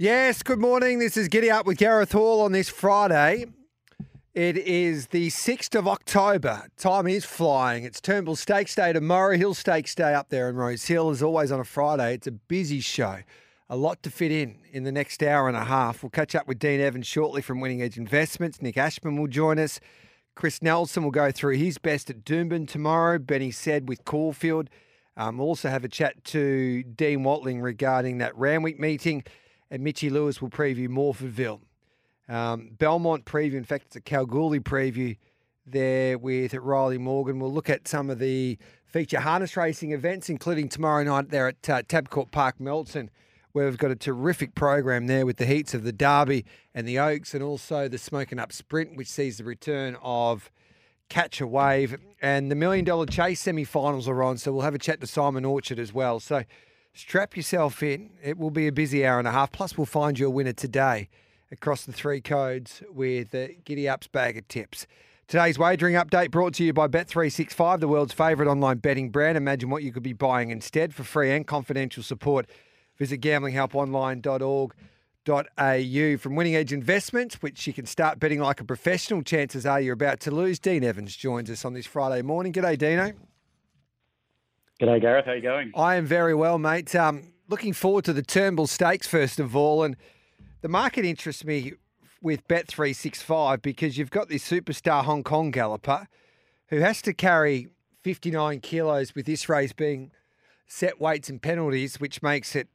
Yes, good morning. This is Giddy Up with Gareth Hall on this Friday. It is the 6th of October. Time is flying. It's Turnbull Stakes Day tomorrow, Hill Stakes Day up there in Rose Hill. As always on a Friday, it's a busy show. A lot to fit in in the next hour and a half. We'll catch up with Dean Evans shortly from Winning Edge Investments. Nick Ashman will join us. Chris Nelson will go through his best at Doomben tomorrow. Benny said with Caulfield. Um, we'll also have a chat to Dean Watling regarding that Randwick meeting and Mitchy Lewis will preview Morphettville. Um, Belmont preview, in fact, it's a Kalgoorlie preview there with Riley Morgan. We'll look at some of the feature harness racing events, including tomorrow night there at uh, Tabcorp Park, Melton, where we've got a terrific program there with the heats of the Derby and the Oaks, and also the Smoken Up Sprint, which sees the return of Catch a Wave. And the Million Dollar Chase semi finals are on, so we'll have a chat to Simon Orchard as well. So strap yourself in. It will be a busy hour and a half. Plus, we'll find you a winner today across the three codes with the Giddy Up's bag of tips. Today's wagering update brought to you by Bet365, the world's favourite online betting brand. Imagine what you could be buying instead for free and confidential support. Visit gamblinghelponline.org.au. From Winning Edge Investments, which you can start betting like a professional, chances are you're about to lose. Dean Evans joins us on this Friday morning. G'day, Dino. G'day, Gareth. How are you going? I am very well, mate. Um, looking forward to the Turnbull Stakes first of all, and the market interests me with Bet three six five because you've got this superstar Hong Kong galloper who has to carry fifty nine kilos with this race being set weights and penalties, which makes it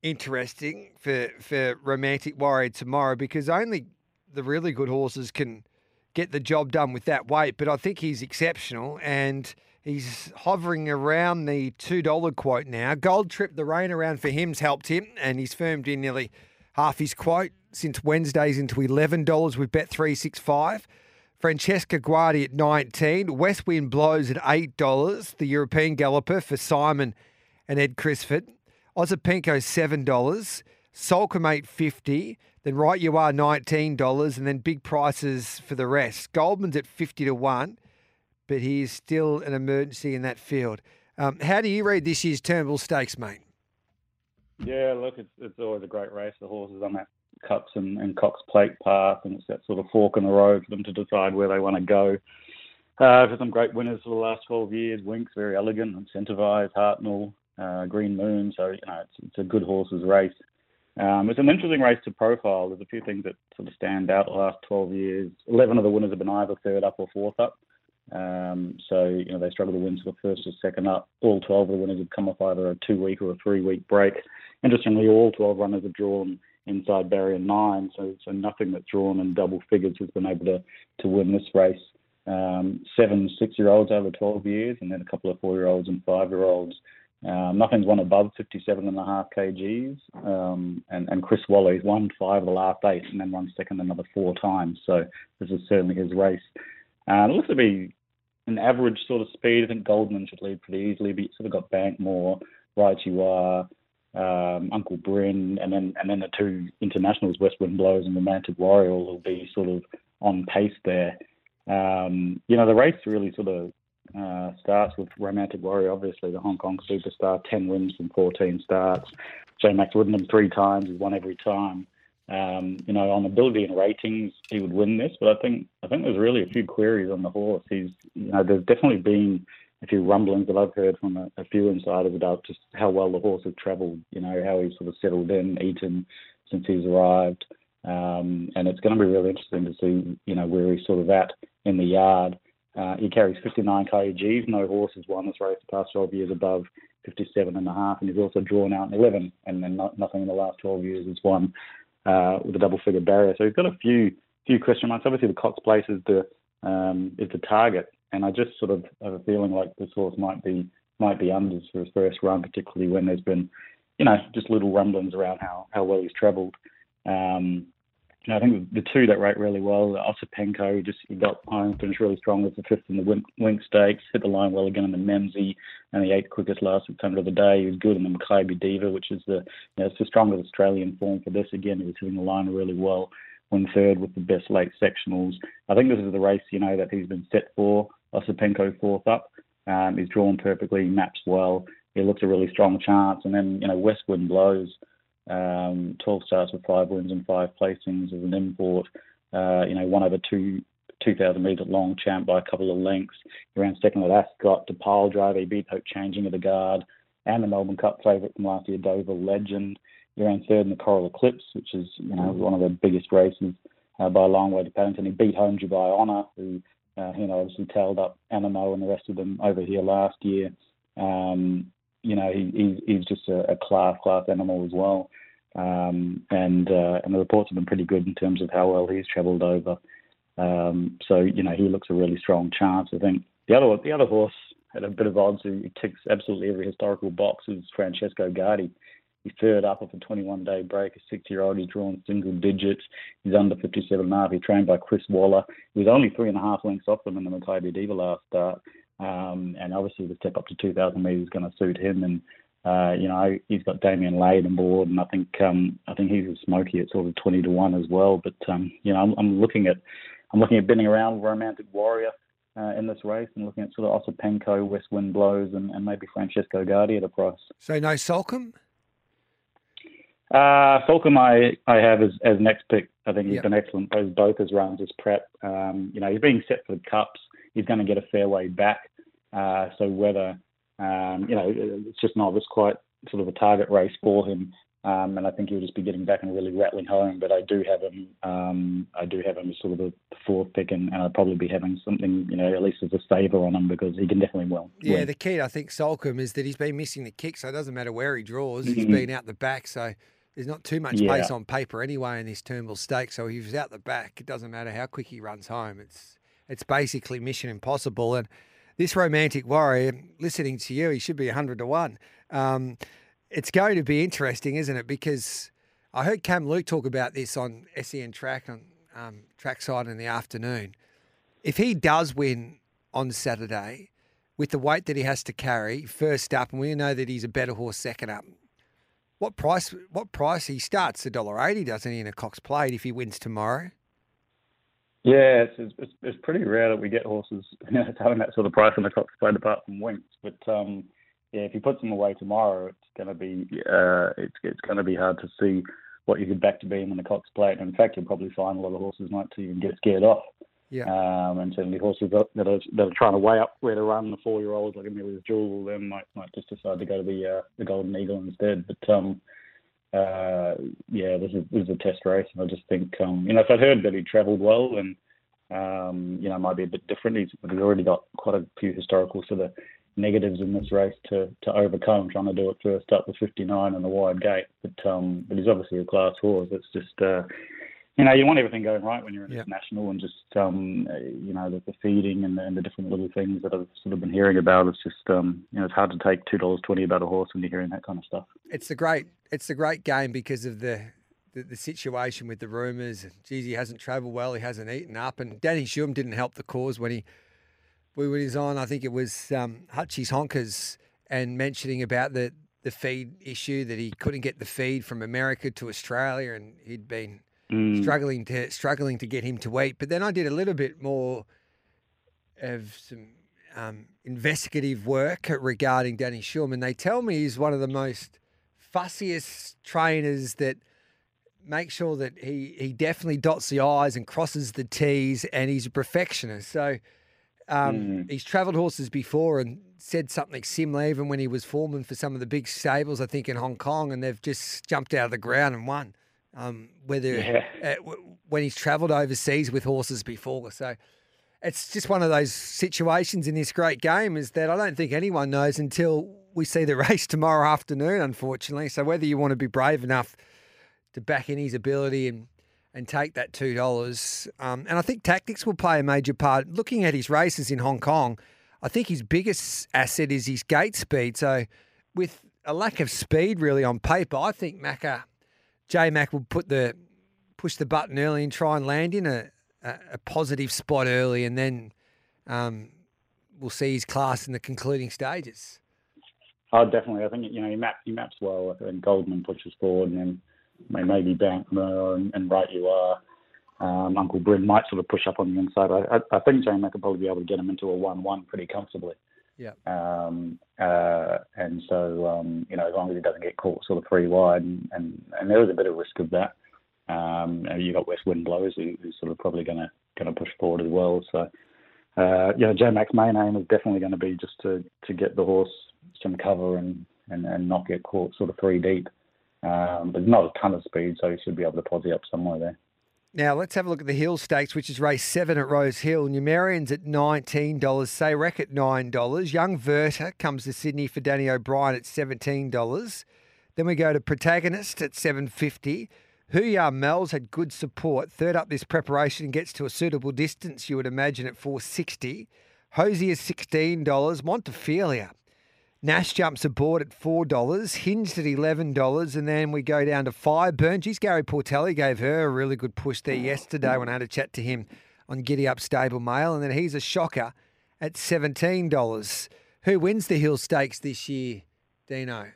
interesting for for Romantic Warrior tomorrow because only the really good horses can get the job done with that weight. But I think he's exceptional and He's hovering around the $2 quote now. Gold Trip, the rain around for him's helped him, and he's firmed in nearly half his quote since Wednesday's into $11 with Bet365. Francesco Guardi at 19 West Wind Blows at $8. The European Galloper for Simon and Ed Crisford. Osipenko $7. Soulcombe 850 Then Right You Are $19. And then big prices for the rest. Goldman's at 50 to 1 but he is still an emergency in that field. Um, how do you read this year's Turnbull Stakes, mate? Yeah, look, it's, it's always a great race. The horses on that Cups and, and Cox Plate path, and it's that sort of fork in the road for them to decide where they want to go. Uh, for some great winners for the last 12 years, Winx, Verry Elleegant, Incentivise, Hartnell, uh, Green Moon. So, you know, it's, it's a good horses race. Um, it's an interesting race to profile. There's a few things that sort of stand out the last 12 years. 11 of the winners have been either third up or fourth up. Um, so, you know, they struggle to win to the first or second up. All 12 of the winners have come off either a two week or a three week break. Interestingly, all 12 runners have drawn inside barrier nine, so, so nothing that's drawn in double figures has been able to, to win this race. Um, seven six year olds over 12 years, and then a couple of four year olds and five year olds. Um, nothing's won above 57.5 kgs, um, and, and Chris Waller's won five of the last eight and then won second another four times. So this is certainly his race. Uh, it looks to be an average sort of speed. I think Goldman should lead pretty easily, but you sort of got Bankmore, Right You Are, um, Uncle Bryn, and then and then the two internationals, West Wind Blows and Romantic Warrior, will be sort of on pace there. Um, you know, the race really sort of uh, starts with Romantic Warrior, obviously the Hong Kong superstar, 10 wins from 14 starts. J Max three times, he's won every time. Um, you know, on ability and ratings, he would win this. But I think I think there's really a few queries on the horse. He's, you know, there's definitely been a few rumblings that I've heard from a, a few insiders about just how well the horse has travelled. You know, how he's sort of settled in, eaten since he's arrived. Um, and it's going to be really interesting to see, you know, where he's sort of at in the yard. Uh, he carries 59 kgs. No horse has won this race the past 12 years above 57 and a half, and he's also drawn out in 11, and then not, nothing in the last 12 years has won uh, with a double figure barrier. So he's got a few few question marks. Obviously, the Cox Plate is the um, is the target, and I just sort of have a feeling like this horse might be might be unders for his first run, particularly when there's been, you know, just little rumblings around how how well he's travelled. Um, I think the two that rate really well, Osipenko, he just he got home, finished really strong with the fifth in the Winx, Stakes, hit the line well again in the Memsie, and the eighth quickest last September of the day. He was good in the Makybe Diva, which is the you know, it's the strongest Australian form for this. Again, he was hitting the line really well. Won third with the best late sectionals. I think this is the race, you know, that he's been set for. Osipenko fourth up. Um, he's drawn perfectly, maps well. He looks a really strong chance. And then, you know, West Wind Blows Um, 12 starts with five wins and five placings as an import. Uh, you know, one over two 2,000 metre Longchamp by a couple of lengths. He ran second at Ascot to Pyledriver. He beat Hope Changing of the Guard and the Melbourne Cup favourite from last year, Deauville Legend. He ran third in the Coral Eclipse, which is you know one of the biggest races uh, by a long way to Paddington. He beat home Dubai Honour, who uh, you know obviously tailed up Anamoe and the rest of them over here last year. Um, you know he, he's, he's just a, a class class animal as well. Um, and uh, and the reports have been pretty good in terms of how well he's travelled over. Um, so you know he looks a really strong chance. I think the other the other horse had a bit of odds. He ticks absolutely every historical box. Is Francesco Guardi. He's third up off a 21 day break, a six year old. He's drawn single digits. He's under 57 and a half. He's trained by Chris Waller. He was only three and a half lengths off them in the Makybe Diva last start. Um, and obviously the step up to 2,000 metres is going to suit him. And uh, you know he's got Damian Lane on board, and I think um, I think he's a smoky at sort of 20 to one as well. But um, you know I'm, I'm looking at I'm looking at bending around Romantic Warrior uh, in this race and looking at sort of Osipenko, West Wind Blows, and, and maybe Francesco Guardi at a price. So no Soulcombe? Uh, Soulcombe I, I have as, as next pick. I think he's yep. been excellent both, both his runs as prep. Um, you know, he's being set for the Cups. He's going to get a fair way back. Uh, so whether, um, you know, it's just not this quite sort of a target race for him. Um, and I think he'll just be getting back and really rattling home. But I do have him. Um, I do have him as sort of a fourth pick, and, and I'd probably be having something, you know, at least as a saver on him because he can definitely well. Yeah, win. the key I think Soulcombe is that he's been missing the kick, so it doesn't matter where he draws. Mm-hmm. He's been out the back, so there's not too much yeah. pace on paper anyway in this Turnbull stake, So if he's out the back, it doesn't matter how quick he runs home. It's it's basically mission impossible. And this romantic warrior, listening to you, he should be hundred to one. Um, it's going to be interesting, isn't it? Because I heard Cam Luke talk about this on SEN track on um, trackside in the afternoon. If he does win on Saturday with the weight that he has to carry first up, and we know that he's a better horse second up, what price? What price he starts a dollar eighty, doesn't he, in a Cox Plate if he wins tomorrow? Yeah, it's, it's, it's pretty rare that we get horses having that sort of price in the Cox Plate apart from Winx, but. Um, yeah, if he puts them away tomorrow, it's going to be uh, it's it's going to be hard to see what you could back to him in the Cox Plate. And in fact, you'll probably find a lot of horses might even get scared off. Yeah. Um, and certainly horses that are, that are trying to weigh up where to run, the four year olds like Amelia's Jewel, them might might just decide to go to the uh, the Golden Eagle instead. But um, uh, yeah, this is this is a test race, and I just think um, you know if I'd heard that he travelled well and um, you know might be a bit different. He's, he's already got quite a few historical sort of negatives in this race to, to overcome, trying to do it first up with 59 and the wide gate. But um, but he's obviously a class horse. It's just uh, you know you want everything going right when you're in international, and just um, you know the, the feeding and the, and the, different little things that I've sort of been hearing about. It's just um, you know it's hard to take two dollars twenty about a horse when you're hearing that kind of stuff. It's a great it's a great game because of the. The, the situation with the rumours, geez, he hasn't travelled well, he hasn't eaten up, and Danny Shum didn't help the cause when he we was on, I think it was um, Hutchie's Honkers, and mentioning about the, the feed issue that he couldn't get the feed from America to Australia, and he'd been mm. struggling to struggling to get him to eat. But then I did a little bit more of some um, investigative work regarding Danny Shum, and they tell me he's one of the most fussiest trainers that make sure that he he definitely dots the i's and crosses the t's, and he's a perfectionist. So um, mm. He's travelled horses before and said something similar, even when he was foreman for some of the big stables, I think in Hong Kong, and they've just jumped out of the ground and won. Um, whether yeah. uh, w- when he's travelled overseas with horses before, so it's just one of those situations in this great game is that I don't think anyone knows until we see the race tomorrow afternoon. Unfortunately, so whether you want to be brave enough to back in his ability and and take that two dollars. Um, and I think tactics will play a major part. Looking at his races in Hong Kong, I think his biggest asset is his gate speed. So, with a lack of speed really on paper, I think Macca, J Mac will put the push the button early and try and land in a, a, a positive spot early, and then um, we'll see his class in the concluding stages. Oh, definitely. I think you know he maps he maps well, and Goldman pushes forward, and then maybe Bankmer and, and Right You Are. Um, Uncle Bryn might sort of push up on the inside. I, I, I think J Mac could probably be able to get him into a 1 1 pretty comfortably. Yeah. Um, uh, and so, um, you know, as long as he doesn't get caught sort of three wide, and, and, and there is a bit of risk of that. Um, you got West Wind Blows, who, who's sort of probably going to going to push forward as well. So, uh, you know, J Mac's main aim is definitely going to be just to to get the horse some cover and, and, and not get caught sort of three deep. Um, but not a ton of speed, so he should be able to posse up somewhere there. Now let's have a look at the Hill Stakes, which is race seven at Rose Hill. Numerians at nineteen dollars, Zayrek at nine dollars. Young Werther comes to Sydney for Danny O'Brien at seventeen dollars. Then we go to Protagonist at seven fifty. Huya Mel's had good support. Third up this preparation gets to a suitable distance, you would imagine, at 460. Hosier $16. Montefilia. Nash jumps aboard at $4. Hinged at $11. And then we go down to Fireburn. Geez, Gary Portelli gave her a really good push there yesterday when I had a chat to him on Giddy Up Stable Mail. And then Hezashocka at $17. Who wins the Hill Stakes this year, Dino?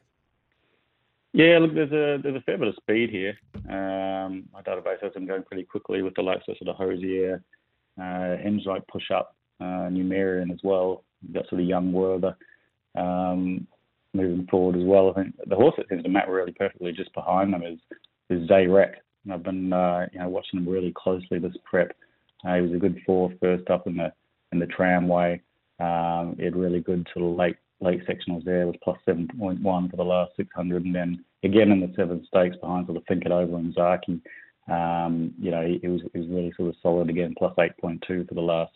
Yeah, look, there's a there's a fair bit of speed here. Um, my database has them going pretty quickly with the likes of sort of Hosier, uh, Hemswright push up, uh, Numerian as well. You've got sort of young Werther um, moving forward as well. I think the horse that seems to map really perfectly just behind them is is Zayrek. I've been uh, you know watching him really closely this prep. Uh, he was a good fourth first up in the in the tramway. Um, he had really good sort of late late sectionals there was plus 7.1 for the last 600, and then again in the seven stakes behind sort of Think It Over and Zaaki. Um, you know, he, was he was really sort of solid again, plus 8.2 for the last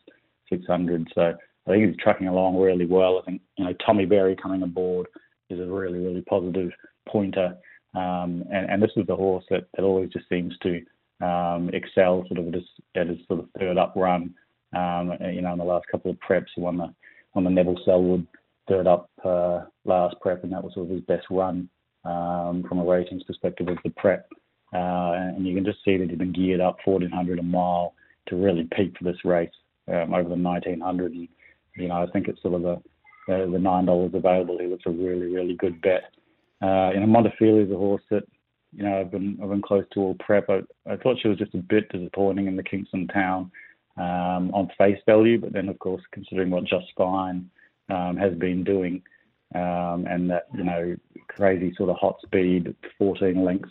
600. So I think he's tracking along really well. I think you know Tommy Berry coming aboard is a really really positive pointer, um, and and this is the horse that, that always just seems to um, excel sort of at his, at his sort of third up run. Um, you know, in the last couple of preps, he won the on the Neville Sellwood third up uh, last prep, and that was sort of his best run um, from a ratings perspective of the prep. Uh, and you can just see that he's been geared up 1400 a mile to really peak for this race um, over the 1900. And, you know, I think it's sort of the, the, the $9 available. He looks a really, really good bet. Uh, you know, Montefilia is a horse that, you know, I've been, I've been close to all prep. I, I thought she was just a bit disappointing in the Kingston Town um, on face value, but then, of course, considering what Just Fine um, has been doing, um, and that you know crazy sort of hot speed, 14 lengths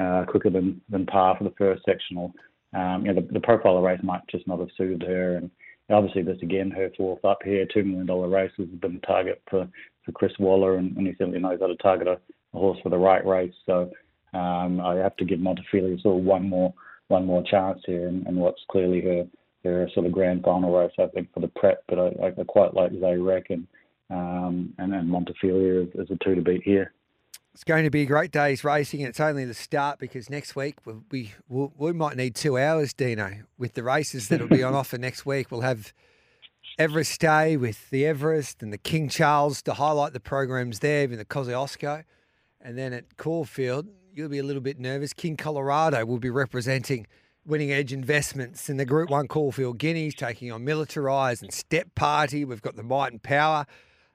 uh, quicker than than par for the first sectional. Um, you know, the, the profile of race might just not have suited her, and obviously this again her fourth up here, two million dollar race has been the target for for Chris Waller, and, and he certainly knows how to target a, a horse for the right race. So um, I have to give Montefilia sort of one more one more chance here, and, and what's clearly her they're sort of grand final race, I think, for the prep. But I, I quite like Zayrek and um, and then Montefilia as, as a two to beat here. It's going to be a great day's racing, and it's only the start because next week we we, we might need two hours, Dino, with the races that'll be on offer next week. We'll have Everest Day with the Everest and the King Charles to highlight the programs there in the Kosciuszko. And then at Caulfield, you'll be a little bit nervous. King Colorado will be representing – Winning Edge Investments in the Group 1 Caulfield Guineas, taking on Militarise and Step Party. We've got the Might and Power,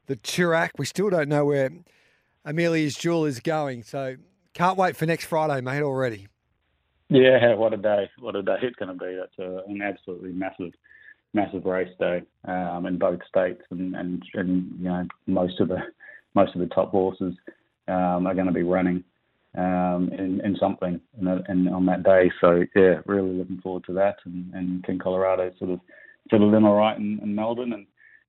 the Toorak. We still don't know where Amelia's Jewel is going. So can't wait for next Friday, mate, already. Yeah, what a day. What a day it's going to be. That's a, an absolutely massive, massive race day um, in both states. And, and, and, you know, most of the, most of the top horses um, are going to be running um, in, in something in, a, in, on that day. So yeah, really looking forward to that. And, and Colorado sort of settled in all right in, in Melbourne, and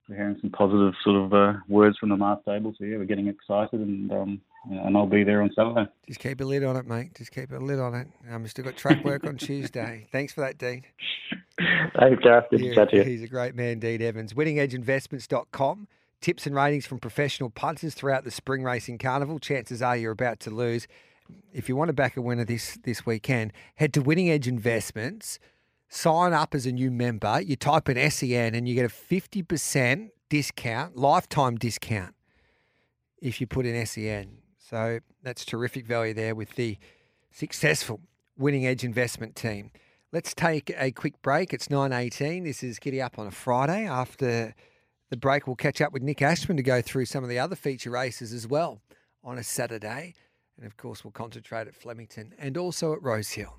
we're hearing some positive sort of uh, words from the Mars stable. So yeah, we're getting excited, and um, and I'll be there on Saturday. Just keep a lid on it, mate. Just keep a lid on it. Um, still got track work on Tuesday. Thanks for that, Dean. Thanks, Gareth. Good yeah, to chat to you. He's a great man, Dean Evans. WinningEdgeInvestments.com. Tips and ratings from professional punters throughout the spring racing carnival. Chances are you're about to lose if you want to back a winner this this weekend, head to Winning Edge Investments, sign up as a new member. You type in SEN and you get a fifty percent discount, lifetime discount, if you put in SEN. So that's terrific value there with the successful Winning Edge investment team. Let's take a quick break. It's 9.18. This is Giddy Up on a Friday. After the break, we'll catch up with Nick Ashman to go through some of the other feature races as well on a Saturday. And of course, we'll concentrate at Flemington and also at Rosehill.